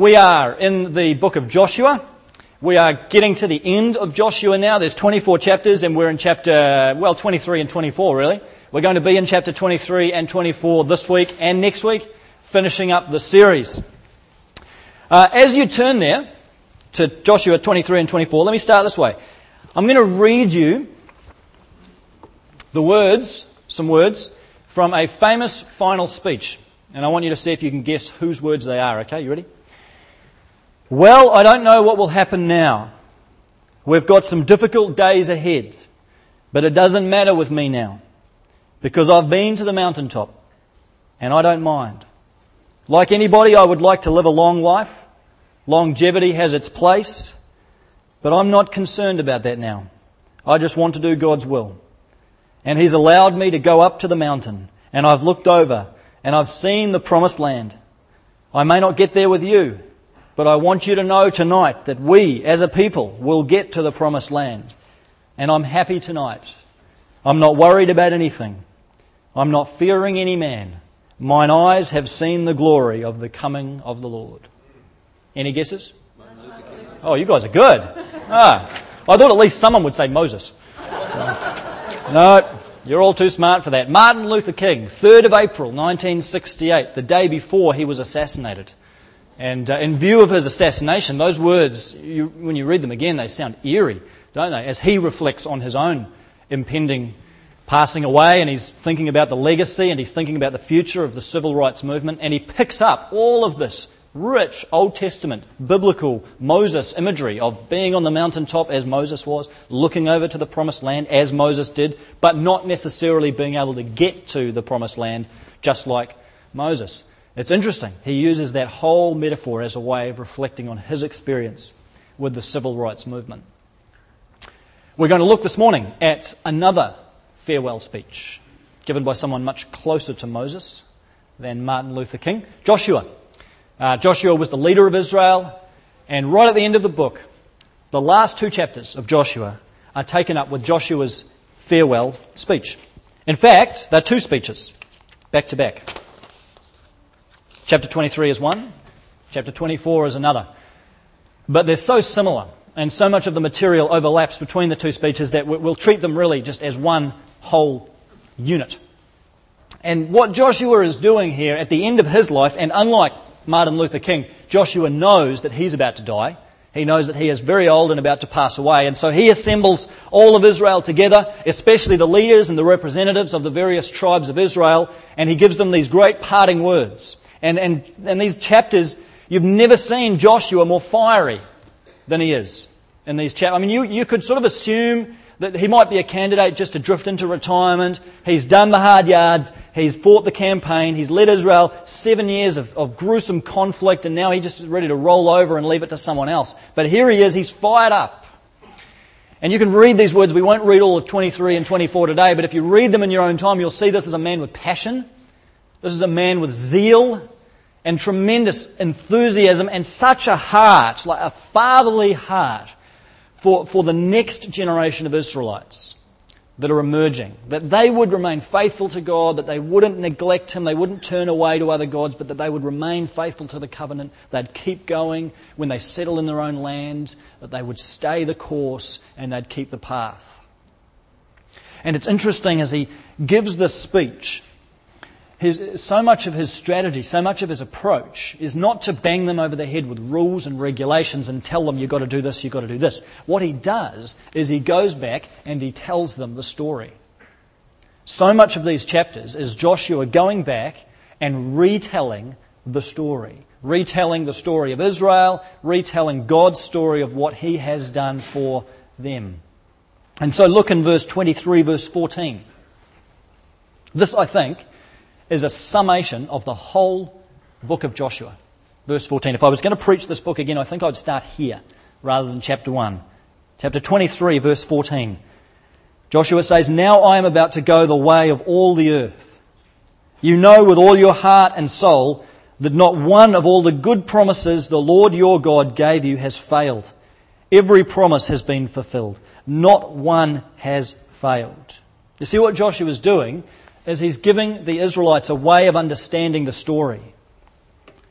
We are in the book of Joshua. We are getting to the end of Joshua now. There's 24 chapters and we're in chapter, well, 23 and 24 really. We're going to be in chapter 23 and 24 this week and next week, finishing up the series. Uh, as you turn there to Joshua 23 and 24, let me start this way. I'm going to read you the words, some words, from a famous final speech. And I want you to see if you can guess whose words they are, okay? You ready? Well, I don't know what will happen now. We've got some difficult days ahead, but it doesn't matter with me now because I've been to the mountaintop and I don't mind. Like anybody, I would like to live a long life. Longevity has its place, but I'm not concerned about that now. I just want to do God's will. And He's allowed me to go up to the mountain and I've looked over and I've seen the promised land. I may not get there with you, but I want you to know tonight that we as a people will get to the promised land. And I'm happy tonight. I'm not worried about anything. I'm not fearing any man. Mine eyes have seen the glory of the coming of the Lord. Any guesses? Oh, you guys are good. Ah, I thought at least someone would say Moses. No, you're all too smart for that. Martin Luther King, 3rd of April 1968, the day before he was assassinated. And uh, in view of his assassination, those words, you, when you read them again, they sound eerie, don't they? As he reflects on his own impending passing away and he's thinking about the legacy and he's thinking about the future of the civil rights movement and he picks up all of this rich Old Testament, biblical Moses imagery of being on the mountaintop as Moses was, looking over to the promised land as Moses did, but not necessarily being able to get to the promised land just like Moses. It's interesting. He uses that whole metaphor as a way of reflecting on his experience with the civil rights movement. We're going to look this morning at another farewell speech given by someone much closer to Moses than Martin Luther King, Joshua. Uh, Joshua was the leader of Israel, and right at the end of the book, the last two chapters of Joshua are taken up with Joshua's farewell speech. In fact, they're two speeches, back to back. Chapter 23 is one, chapter 24 is another. But they're so similar, and so much of the material overlaps between the two speeches that we'll treat them really just as one whole unit. And what Joshua is doing here at the end of his life, and unlike Martin Luther King, Joshua knows that he's about to die. He knows that he is very old and about to pass away. And so he assembles all of Israel together, especially the leaders and the representatives of the various tribes of Israel, and he gives them these great parting words. And, and, and these chapters, you've never seen Joshua more fiery than he is in these chapters. I mean, you, you could sort of assume that he might be a candidate just to drift into retirement. He's done the hard yards. He's fought the campaign. He's led Israel seven years of, of gruesome conflict and now he's just is ready to roll over and leave it to someone else. But here he is. He's fired up. And you can read these words. We won't read all of 23 and 24 today, but if you read them in your own time, you'll see this is a man with passion. This is a man with zeal and tremendous enthusiasm and such a heart, like a fatherly heart for, for the next generation of Israelites that are emerging. That they would remain faithful to God, that they wouldn't neglect Him, they wouldn't turn away to other gods, but that they would remain faithful to the covenant. They'd keep going when they settle in their own land, that they would stay the course and they'd keep the path. And it's interesting as he gives this speech, his, so much of his strategy, so much of his approach is not to bang them over the head with rules and regulations and tell them you've got to do this, you've got to do this. What he does is he goes back and he tells them the story. So much of these chapters is Joshua going back and retelling the story. Retelling the story of Israel, retelling God's story of what he has done for them. And so look in verse 23, verse 14. This, I think, is a summation of the whole book of Joshua. Verse 14. If I was going to preach this book again, I think I'd start here rather than chapter 1. Chapter 23, verse 14. Joshua says, Now I am about to go the way of all the earth. You know with all your heart and soul that not one of all the good promises the Lord your God gave you has failed. Every promise has been fulfilled. Not one has failed. You see what Joshua is doing is he's giving the Israelites a way of understanding the story.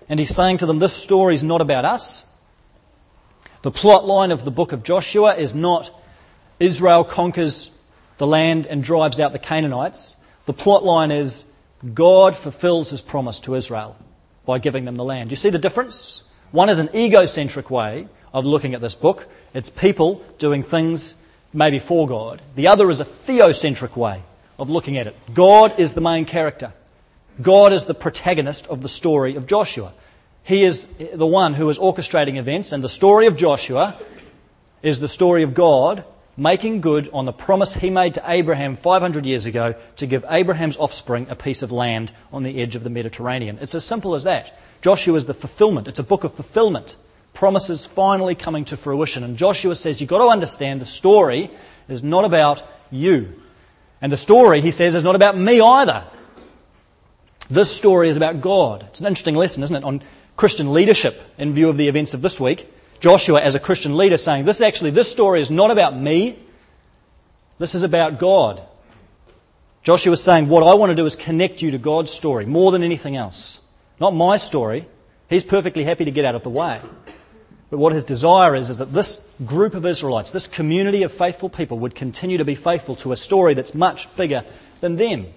And he's saying to them, this story is not about us. The plot line of the book of Joshua is not Israel conquers the land and drives out the Canaanites. The plot line is God fulfills his promise to Israel by giving them the land. Do you see the difference? One is an egocentric way of looking at this book. It's people doing things maybe for God. The other is a theocentric way of looking at it. God is the main character. God is the protagonist of the story of Joshua. He is the one who is orchestrating events, and the story of Joshua is the story of God making good on the promise he made to Abraham 500 years ago to give Abraham's offspring a piece of land on the edge of the Mediterranean. It's as simple as that. Joshua is the fulfillment. It's a book of fulfillment. Promises finally coming to fruition. And Joshua says, you've got to understand the story is not about you. And the story, he says, is not about me either. This story is about God. It's an interesting lesson, isn't it, on Christian leadership in view of the events of this week. Joshua, as a Christian leader, saying, This actually, this story is not about me. This is about God. Joshua is saying, What I want to do is connect you to God's story more than anything else. Not my story. He's perfectly happy to get out of the way. But what his desire is, is that this group of Israelites, this community of faithful people would continue to be faithful to a story that's much bigger than them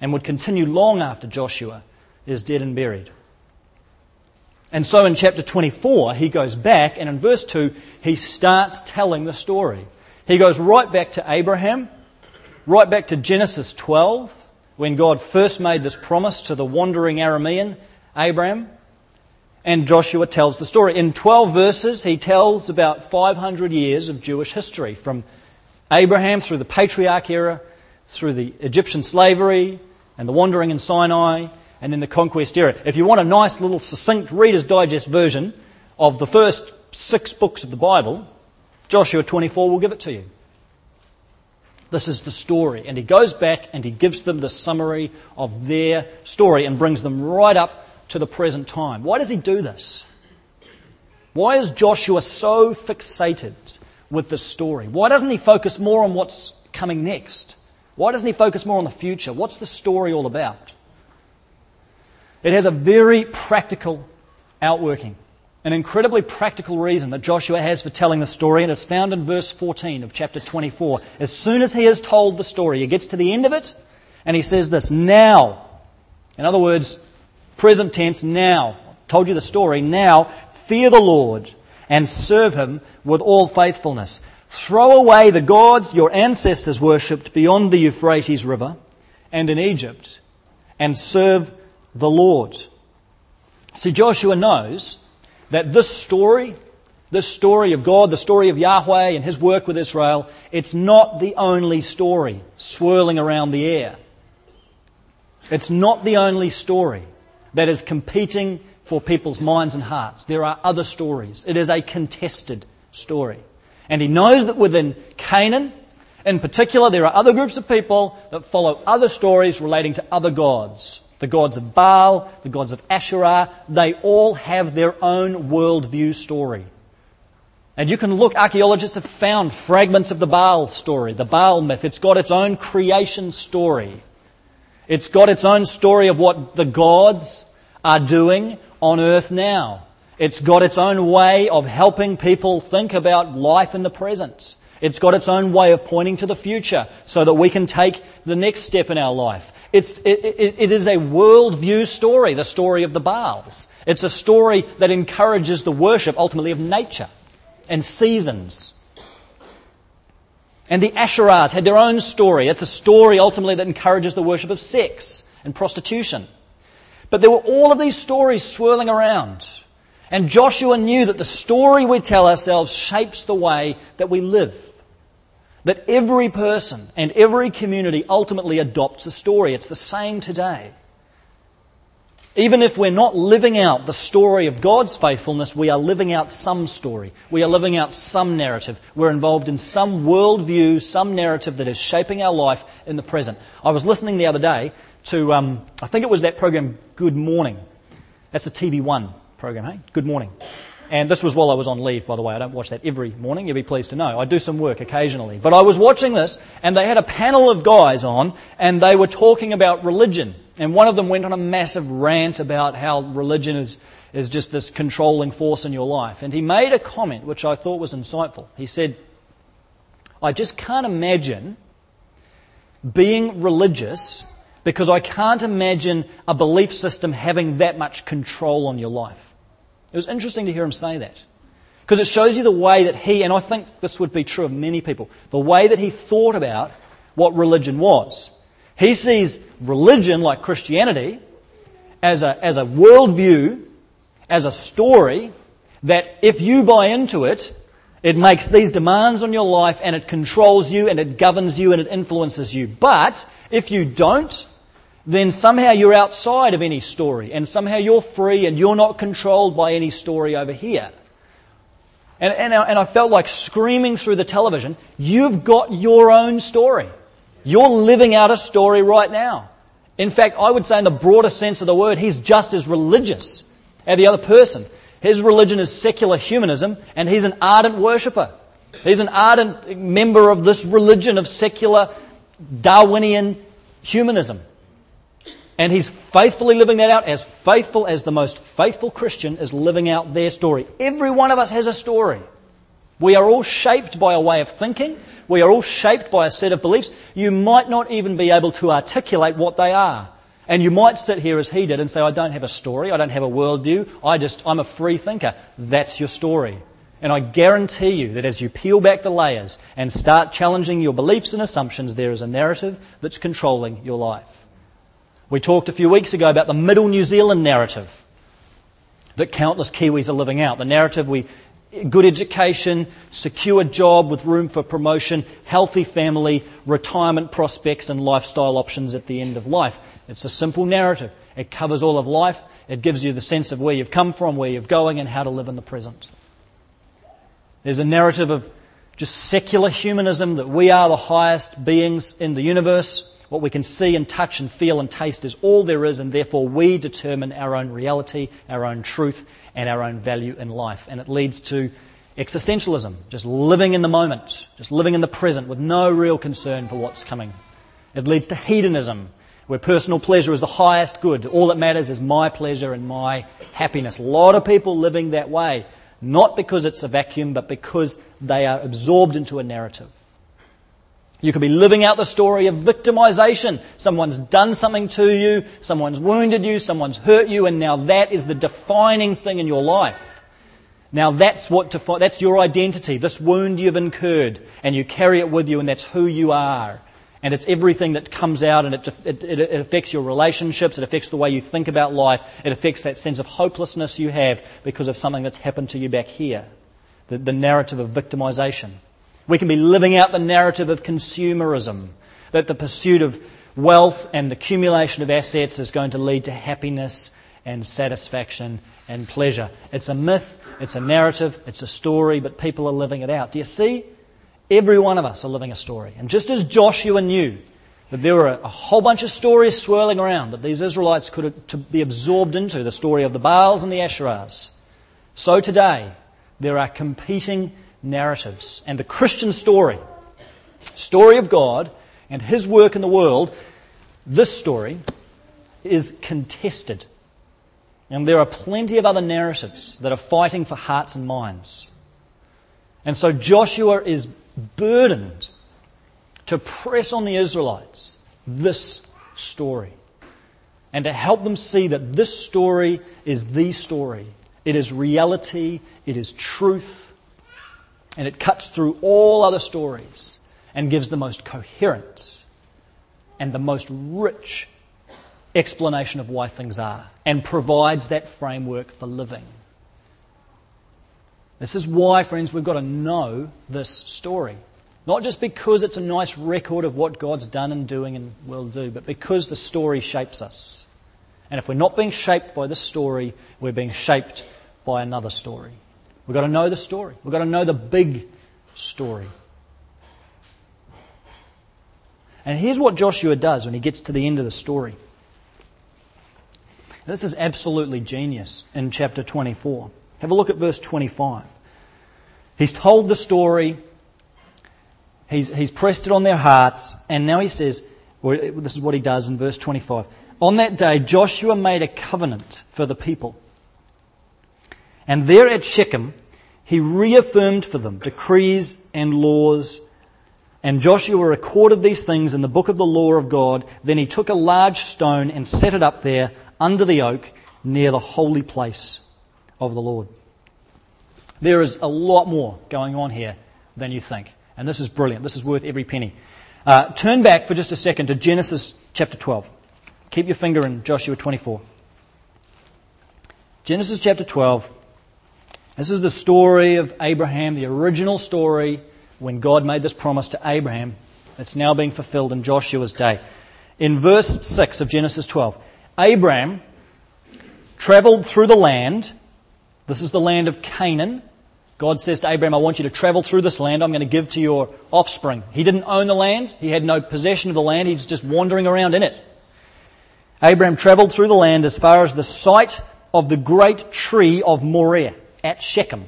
and would continue long after Joshua is dead and buried. And so in chapter 24, he goes back and in verse 2, he starts telling the story. He goes right back to Abraham, right back to Genesis 12, when God first made this promise to the wandering Aramean, Abraham. And Joshua tells the story. In 12 verses, he tells about 500 years of Jewish history from Abraham through the patriarch era, through the Egyptian slavery, and the wandering in Sinai, and then the conquest era. If you want a nice little succinct Reader's Digest version of the first six books of the Bible, Joshua 24 will give it to you. This is the story. And he goes back and he gives them the summary of their story and brings them right up to the present time. Why does he do this? Why is Joshua so fixated with this story? Why doesn't he focus more on what's coming next? Why doesn't he focus more on the future? What's the story all about? It has a very practical outworking, an incredibly practical reason that Joshua has for telling the story, and it's found in verse 14 of chapter 24. As soon as he has told the story, he gets to the end of it, and he says this, now. In other words, present tense, now. Told you the story, now fear the Lord and serve him with all faithfulness. Throw away the gods your ancestors worshipped beyond the Euphrates River and in Egypt and serve the Lord. See, Joshua knows that this story, this story of God, the story of Yahweh and his work with Israel, it's not the only story swirling around the air. It's not the only story that is competing for people's minds and hearts. There are other stories. It is a contested story. And he knows that within Canaan, in particular, there are other groups of people that follow other stories relating to other gods. The gods of Baal, the gods of Asherah, they all have their own worldview story. And you can look, archaeologists have found fragments of the Baal story, the Baal myth. It's got its own creation story. It's got its own story of what the gods are doing on earth now. It's got its own way of helping people think about life in the present. It's got its own way of pointing to the future so that we can take the next step in our life. It's, it, it, it is a worldview story, the story of the Baals. It's a story that encourages the worship ultimately of nature and seasons. And the Asherahs had their own story. It's a story ultimately that encourages the worship of sex and prostitution. But there were all of these stories swirling around. And Joshua knew that the story we tell ourselves shapes the way that we live. That every person and every community ultimately adopts a story. It's the same today. Even if we're not living out the story of God's faithfulness, we are living out some story. We are living out some narrative. We're involved in some worldview, some narrative that is shaping our life in the present. I was listening the other day to, um, I think it was that program, Good Morning. That's a TV1 program, hey? Good morning. And this was while I was on leave, by the way. I don't watch that every morning. You'll be pleased to know. I do some work occasionally. But I was watching this, and they had a panel of guys on, and they were talking about religion. And one of them went on a massive rant about how religion is, is just this controlling force in your life. And he made a comment which I thought was insightful. He said, I just can't imagine being religious because I can't imagine a belief system having that much control on your life. It was interesting to hear him say that. Because it shows you the way that he, and I think this would be true of many people, the way that he thought about what religion was. He sees religion, like Christianity, as a, as a worldview, as a story, that if you buy into it, it makes these demands on your life and it controls you and it governs you and it influences you. But if you don't, then somehow you're outside of any story and somehow you're free and you're not controlled by any story over here. And, and, and I felt like screaming through the television, you've got your own story. You're living out a story right now. In fact, I would say in the broader sense of the word, he's just as religious as the other person. His religion is secular humanism and he's an ardent worshipper. He's an ardent member of this religion of secular Darwinian humanism. And he's faithfully living that out as faithful as the most faithful Christian is living out their story. Every one of us has a story. We are all shaped by a way of thinking. We are all shaped by a set of beliefs. You might not even be able to articulate what they are. And you might sit here as he did and say, I don't have a story. I don't have a worldview. I just, I'm a free thinker. That's your story. And I guarantee you that as you peel back the layers and start challenging your beliefs and assumptions, there is a narrative that's controlling your life. We talked a few weeks ago about the middle New Zealand narrative that countless Kiwis are living out. The narrative we, good education, secure job with room for promotion, healthy family, retirement prospects and lifestyle options at the end of life. It's a simple narrative. It covers all of life. It gives you the sense of where you've come from, where you're going and how to live in the present. There's a narrative of just secular humanism that we are the highest beings in the universe what we can see and touch and feel and taste is all there is, and therefore we determine our own reality, our own truth, and our own value in life. And it leads to existentialism, just living in the moment, just living in the present with no real concern for what's coming. It leads to hedonism, where personal pleasure is the highest good. All that matters is my pleasure and my happiness. A lot of people living that way, not because it's a vacuum, but because they are absorbed into a narrative. You could be living out the story of victimization. Someone's done something to you, someone's wounded you, someone's hurt you, and now that is the defining thing in your life. Now that's what defi- that's your identity, this wound you've incurred, and you carry it with you, and that's who you are. And it's everything that comes out, and it, it, it affects your relationships, it affects the way you think about life, it affects that sense of hopelessness you have because of something that's happened to you back here. The, the narrative of victimization. We can be living out the narrative of consumerism, that the pursuit of wealth and the accumulation of assets is going to lead to happiness and satisfaction and pleasure. It's a myth, it's a narrative, it's a story, but people are living it out. Do you see? Every one of us are living a story. And just as Joshua knew that there were a whole bunch of stories swirling around that these Israelites could be absorbed into, the story of the Baals and the Asherahs, so today there are competing narratives. And the Christian story, story of God and His work in the world, this story is contested. And there are plenty of other narratives that are fighting for hearts and minds. And so Joshua is burdened to press on the Israelites this story and to help them see that this story is the story. It is reality. It is truth. And it cuts through all other stories and gives the most coherent and the most rich explanation of why things are and provides that framework for living. This is why, friends, we've got to know this story. Not just because it's a nice record of what God's done and doing and will do, but because the story shapes us. And if we're not being shaped by this story, we're being shaped by another story. We've got to know the story. We've got to know the big story. And here's what Joshua does when he gets to the end of the story. This is absolutely genius in chapter 24. Have a look at verse 25. He's told the story, he's, he's pressed it on their hearts, and now he says, well, this is what he does in verse 25. On that day, Joshua made a covenant for the people And there at Shechem, he reaffirmed for them decrees and laws. And Joshua recorded these things in the book of the law of God. Then he took a large stone and set it up there under the oak near the holy place of the Lord. There is a lot more going on here than you think. And this is brilliant. This is worth every penny. Uh, turn back for just a second to Genesis chapter 12. Keep your finger in Joshua 24. Genesis chapter 12. This is the story of Abraham, the original story when God made this promise to Abraham. It's now being fulfilled in Joshua's day. In verse 6 of Genesis 12, Abraham traveled through the land. This is the land of Canaan. God says to Abraham, I want you to travel through this land. I'm going to give to your offspring. He didn't own the land. He had no possession of the land. He's just wandering around in it. Abraham traveled through the land as far as the site of the great tree of Moreh at Shechem.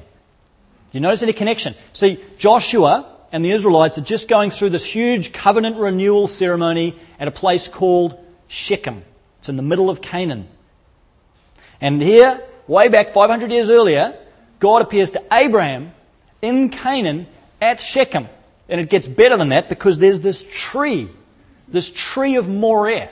You notice any connection? See, Joshua and the Israelites are just going through this huge covenant renewal ceremony at a place called Shechem. It's in the middle of Canaan. And here, way back 500 years earlier, God appears to Abraham in Canaan at Shechem. And it gets better than that because there's this tree, this tree of Moreh,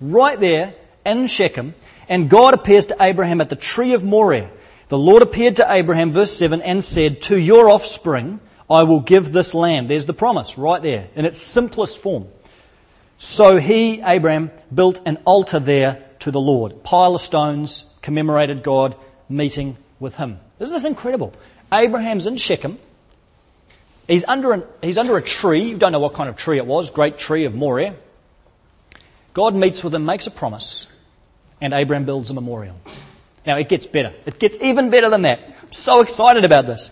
right there in Shechem. And God appears to Abraham at the tree of Moreh. The Lord appeared to Abraham, verse 7, and said, To your offspring I will give this land. There's the promise right there in its simplest form. So he, Abraham, built an altar there to the Lord. Pile of stones commemorated God meeting with him. Isn't this incredible? Abraham's in Shechem. He's under, an, he's under a tree. You don't know what kind of tree it was. Great tree of Moreh. God meets with him, makes a promise, and Abraham builds a memorial. Now it gets better. It gets even better than that. I'm so excited about this.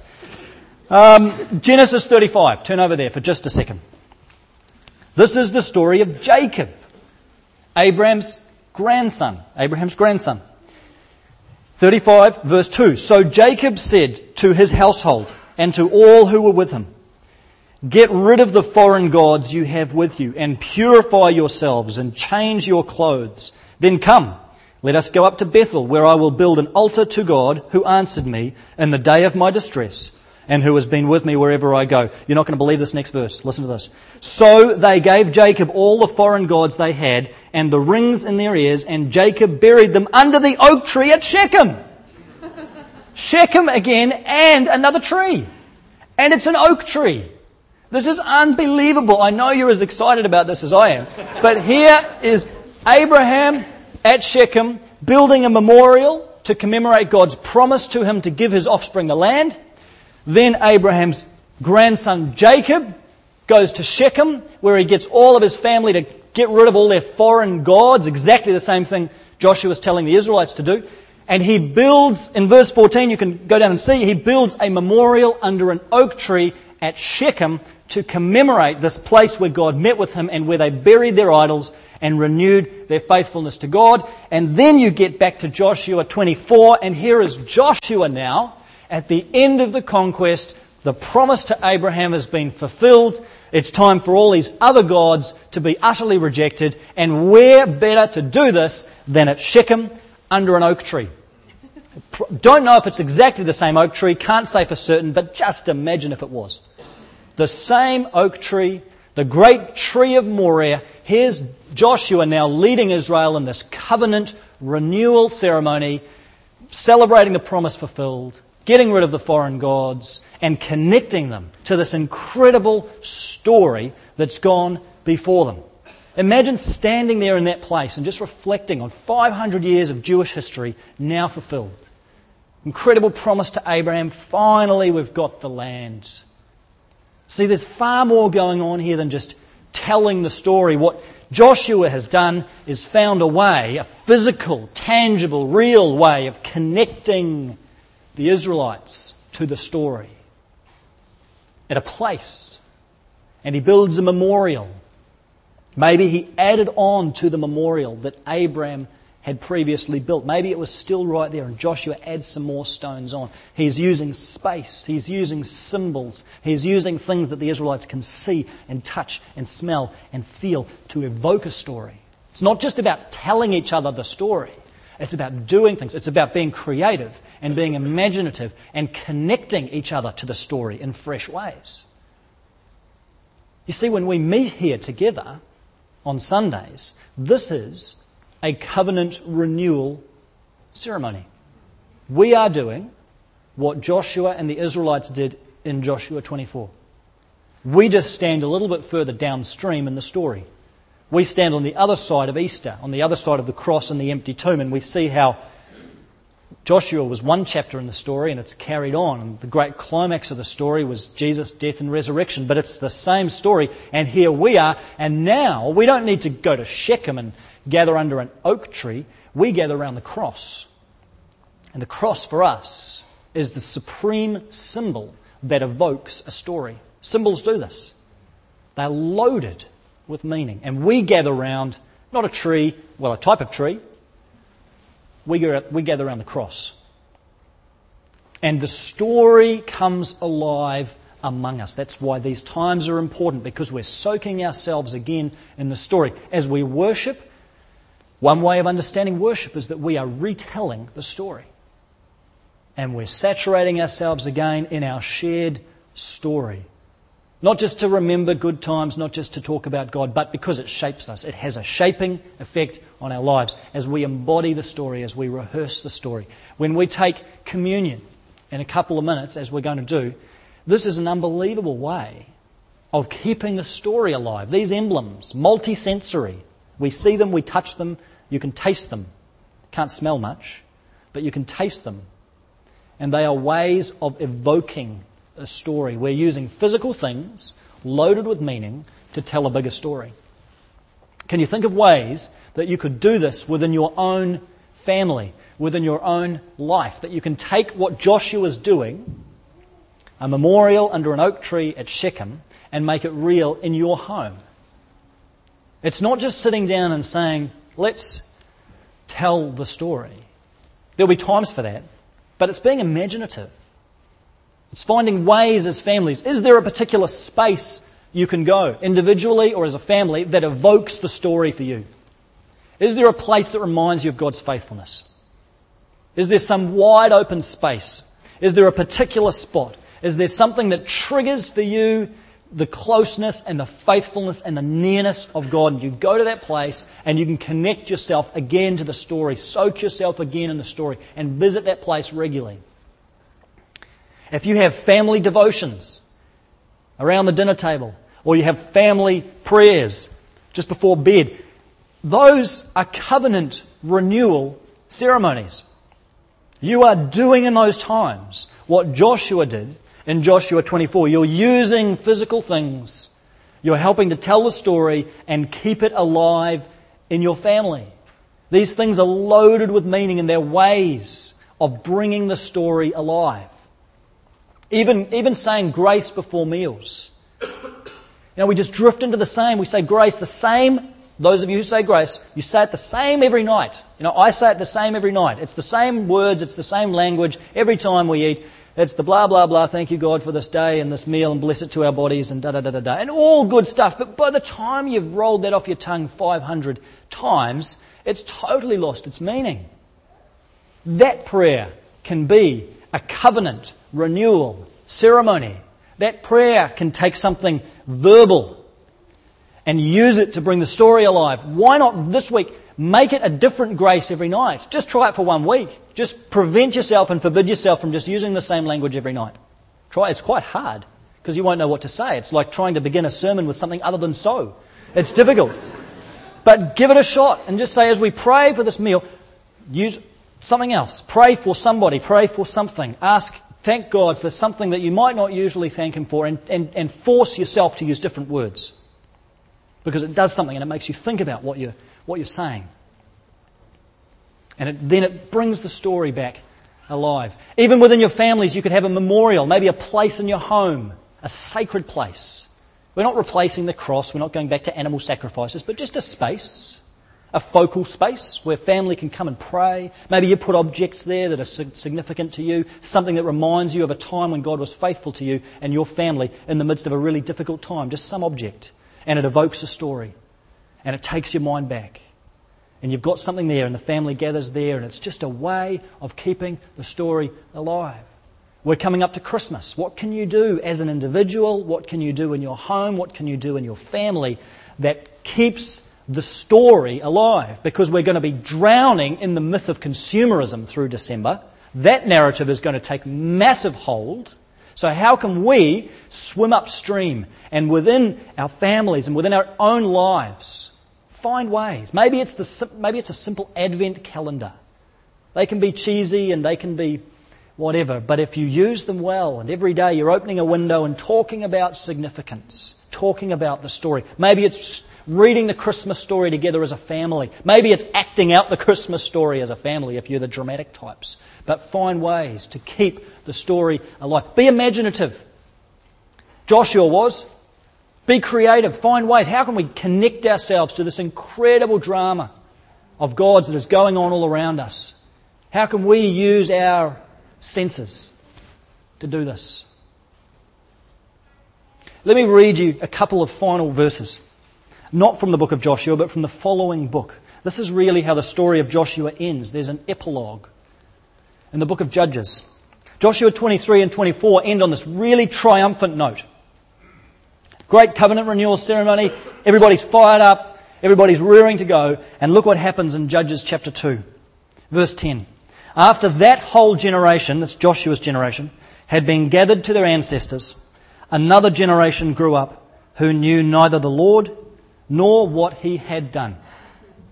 Um, Genesis 35. Turn over there for just a second. This is the story of Jacob, Abraham's grandson. Abraham's grandson. 35 verse 2. So Jacob said to his household and to all who were with him, Get rid of the foreign gods you have with you and purify yourselves and change your clothes. Then come, let us go up to Bethel where I will build an altar to God who answered me in the day of my distress and who has been with me wherever I go. You're not going to believe this next verse. Listen to this. So they gave Jacob all the foreign gods they had and the rings in their ears, and Jacob buried them under the oak tree at Shechem. Shechem again and another tree. And it's an oak tree. This is unbelievable. I know you're as excited about this as I am. But here is Abraham at Shechem building a memorial to commemorate God's promise to him to give his offspring the land. Then Abraham's grandson Jacob goes to Shechem, where he gets all of his family to get rid of all their foreign gods, exactly the same thing Joshua was telling the Israelites to do. And he builds, in verse 14, you can go down and see, he builds a memorial under an oak tree at Shechem to commemorate this place where God met with him and where they buried their idols and renewed their faithfulness to God. And then you get back to Joshua 24, and here is Joshua now at the end of the conquest, the promise to Abraham has been fulfilled. It's time for all these other gods to be utterly rejected. And where better to do this than at Shechem under an oak tree? Don't know if it's exactly the same oak tree, can't say for certain, but just imagine if it was. The same oak tree, the great tree of Moreh. Here's Joshua now leading Israel in this covenant renewal ceremony, celebrating the promise fulfilled getting rid of the foreign gods, and connecting them to this incredible story that's gone before them. Imagine standing there in that place and just reflecting on 500 years of Jewish history now fulfilled. Incredible promise to Abraham. Finally, we've got the land. See, there's far more going on here than just telling the story. What Joshua has done is found a way, a physical, tangible, real way of connecting the Israelites to the story at a place. And he builds a memorial. Maybe he added on to the memorial that Abraham had previously built. Maybe it was still right there and Joshua adds some more stones on. He's using space. He's using symbols. He's using things that the Israelites can see and touch and smell and feel to evoke a story. It's not just about telling each other the story. It's about doing things. It's about being creative and being imaginative and connecting each other to the story in fresh ways. You see, when we meet here together on Sundays, this is a covenant renewal ceremony. We are doing what Joshua and the Israelites did in Joshua 24. We just stand a little bit further downstream in the story. We stand on the other side of Easter, on the other side of the cross and the empty tomb, and we see how Joshua was one chapter in the story and it's carried on. And the great climax of the story was Jesus' death and resurrection, but it's the same story, and here we are, and now we don't need to go to Shechem and gather under an oak tree, we gather around the cross. And the cross for us is the supreme symbol that evokes a story. Symbols do this. They're loaded with meaning. And we gather around, not a tree, well, a type of tree, we gather, around the cross. And the story comes alive among us. That's why these times are important because we're soaking ourselves again in the story. As we worship, one way of understanding worship is that we are retelling the story. And we're saturating ourselves again in our shared story. Not just to remember good times, not just to talk about God, but because it shapes us. It has a shaping effect on our lives as we embody the story, as we rehearse the story. When we take communion in a couple of minutes, as we're going to do, this is an unbelievable way of keeping the story alive. These emblems, multisensory. We see them, we touch them, you can taste them. Can't smell much, but you can taste them. And they are ways of evoking a story. We're using physical things loaded with meaning to tell a bigger story. Can you think of ways that you could do this within your own family, within your own life? That you can take what Joshua is doing, a memorial under an oak tree at Shechem, and make it real in your home. It's not just sitting down and saying, let's tell the story. There'll be times for that, but it's being imaginative. It's finding ways as families. Is there a particular space you can go, individually or as a family, that evokes the story for you? Is there a place that reminds you of God's faithfulness? Is there some wide open space? Is there a particular spot? Is there something that triggers for you the closeness and the faithfulness and the nearness of God? You go to that place and you can connect yourself again to the story, soak yourself again in the story, and visit that place regularly. If you have family devotions around the dinner table, or you have family prayers just before bed, those are covenant renewal ceremonies. You are doing in those times what Joshua did in Joshua 24. You're using physical things. You're helping to tell the story and keep it alive in your family. These things are loaded with meaning and they're ways of bringing the story alive. Even, even saying grace before meals. You know, we just drift into the same. We say grace the same. Those of you who say grace, you say it the same every night. You know, I say it the same every night. It's the same words, it's the same language every time we eat. It's the blah, blah, blah, thank you God for this day and this meal and bless it to our bodies and da, da, da, da, da. And all good stuff. But by the time you've rolled that off your tongue 500 times, it's totally lost its meaning. That prayer can be a covenant renewal ceremony. That prayer can take something verbal and use it to bring the story alive. Why not this week make it a different grace every night? Just try it for one week. Just prevent yourself and forbid yourself from just using the same language every night. Try. It's quite hard because you won't know what to say. It's like trying to begin a sermon with something other than so. It's difficult. But give it a shot and just say as we pray for this meal, use something else. Pray for somebody. Pray for something. Ask thank God for something that you might not usually thank Him for and, and, and force yourself to use different words. Because it does something and it makes you think about what you're, what you're saying. And it, then it brings the story back alive. Even within your families, you could have a memorial, maybe a place in your home, a sacred place. We're not replacing the cross, we're not going back to animal sacrifices, but just a space a focal space where family can come and pray. Maybe you put objects there that are significant to you, something that reminds you of a time when God was faithful to you and your family in the midst of a really difficult time. Just some object. And it evokes a story. And it takes your mind back. and you've got something there and the family gathers there and it's just a way of keeping the story alive. We're coming up to Christmas. What can you do as an individual? What can you do in your home? What can you do in your family that keeps the story alive? Because we're going to be drowning in the myth of consumerism through December. That narrative is going to take massive hold. So how can we swim upstream and within our families and within our own lives Find ways. Maybe it's, the, maybe it's a simple Advent calendar. They can be cheesy and they can be whatever, but if you use them well and every day you're opening a window and talking about significance, talking about the story, maybe it's reading the Christmas story together as a family. Maybe it's acting out the Christmas story as a family if you're the dramatic types. But find ways to keep the story alive. Be imaginative. Joshua was. Be creative. Find ways. How can we connect ourselves to this incredible drama of God's that is going on all around us? How can we use our senses to do this? Let me read you a couple of final verses. Not from the book of Joshua, but from the following book. This is really how the story of Joshua ends. There's an epilogue in the book of Judges. Joshua 23 and 24 end on this really triumphant note. Great covenant renewal ceremony. Everybody's fired up. Everybody's rearing to go. And look what happens in Judges chapter 2, verse 10. After that whole generation, that's Joshua's generation, had been gathered to their ancestors, another generation grew up who knew neither the Lord nor what he had done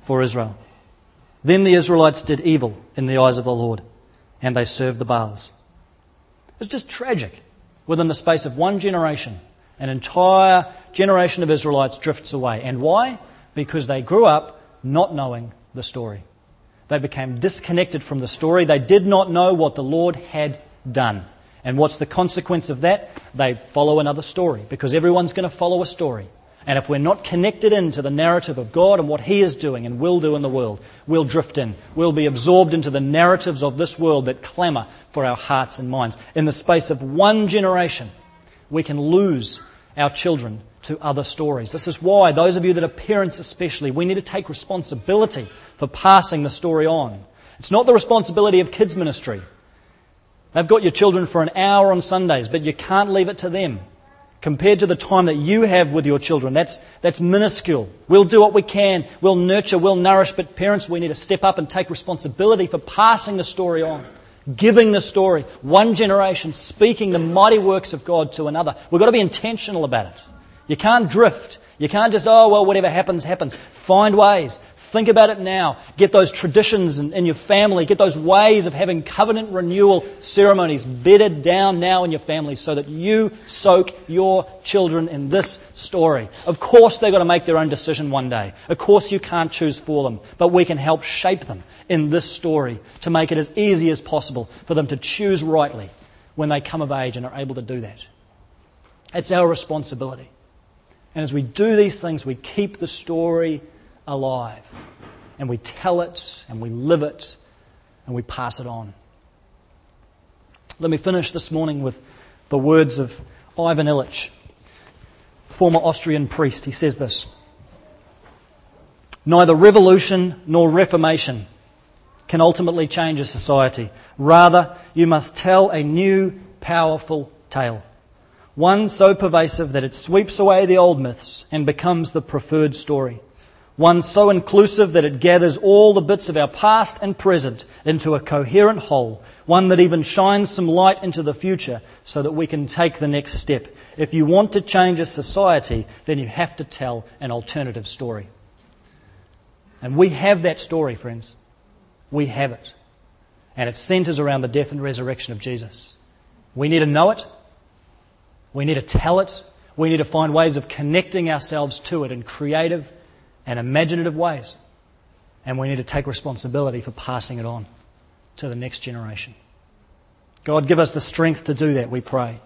for Israel. Then the Israelites did evil in the eyes of the Lord, and they served the Baals. It's just tragic. Within the space of one generation, an entire generation of Israelites drifts away. And why? Because they grew up not knowing the story. They became disconnected from the story. They did not know what the Lord had done. And what's the consequence of that? They follow another story because everyone's going to follow a story. And if we're not connected into the narrative of God and what He is doing and will do in the world, we'll drift in. We'll be absorbed into the narratives of this world that clamour for our hearts and minds. In the space of one generation, we can lose our children to other stories. This is why, those of you that are parents especially, we need to take responsibility for passing the story on. It's not the responsibility of kids ministry. They've got your children for an hour on Sundays, but you can't leave it to them. Compared to the time that you have with your children, that's, that's minuscule. We'll do what we can. We'll nurture, we'll nourish, but parents, we need to step up and take responsibility for passing the story on giving the story, one generation speaking the mighty works of God to another. We've got to be intentional about it. You can't drift. You can't just, oh, well, whatever happens, happens. Find ways. Think about it now. Get those traditions in, in, your family. Get those ways of having covenant renewal ceremonies bedded down now in your family so that you soak your children in this story. Of course, they've got to make their own decision one day. Of course, you can't choose for them, but we can help shape them in this story to make it as easy as possible for them to choose rightly when they come of age and are able to do that. It's our responsibility. And as we do these things, we keep the story alive. And we tell it, and we live it, and we pass it on. Let me finish this morning with the words of Ivan Illich, former Austrian priest. He says this Neither revolution nor reformation can ultimately change a society. Rather, you must tell a new, powerful tale. One so pervasive that it sweeps away the old myths and becomes the preferred story. One so inclusive that it gathers all the bits of our past and present into a coherent whole. One that even shines some light into the future so that we can take the next step. If you want to change a society, then you have to tell an alternative story. And we have that story, friends. We have it. And it centers around the death and resurrection of Jesus. We need to know it. We need to tell it. We need to find ways of connecting ourselves to it in creative and imaginative ways. And we need to take responsibility for passing it on to the next generation. God, give us the strength to do that, we pray.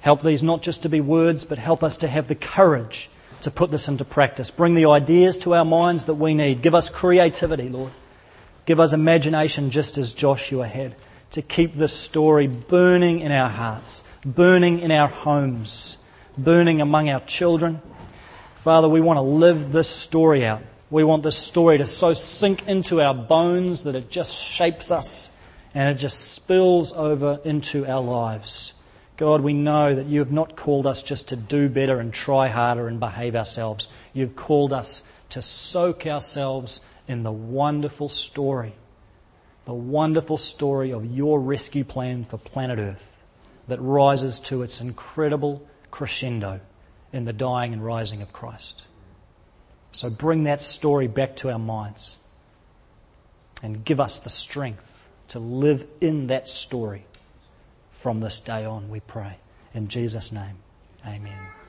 Help these not just to be words, but help us to have the courage to put this into practice. Bring the ideas to our minds that we need. Give us creativity, Lord. Give us imagination just as Joshua had to keep this story burning in our hearts, burning in our homes, burning among our children. Father, we want to live this story out We want this story to so sink into our bones that it just shapes us and it just spills over into our lives. God, we know that you have not called us just to do better and try harder and behave ourselves. You've called us to soak ourselves in the wonderful story, the wonderful story of your rescue plan for planet Earth that rises to its incredible crescendo in the dying and rising of Christ. So bring that story back to our minds and give us the strength to live in that story from this day on, we pray. In Jesus' name, amen.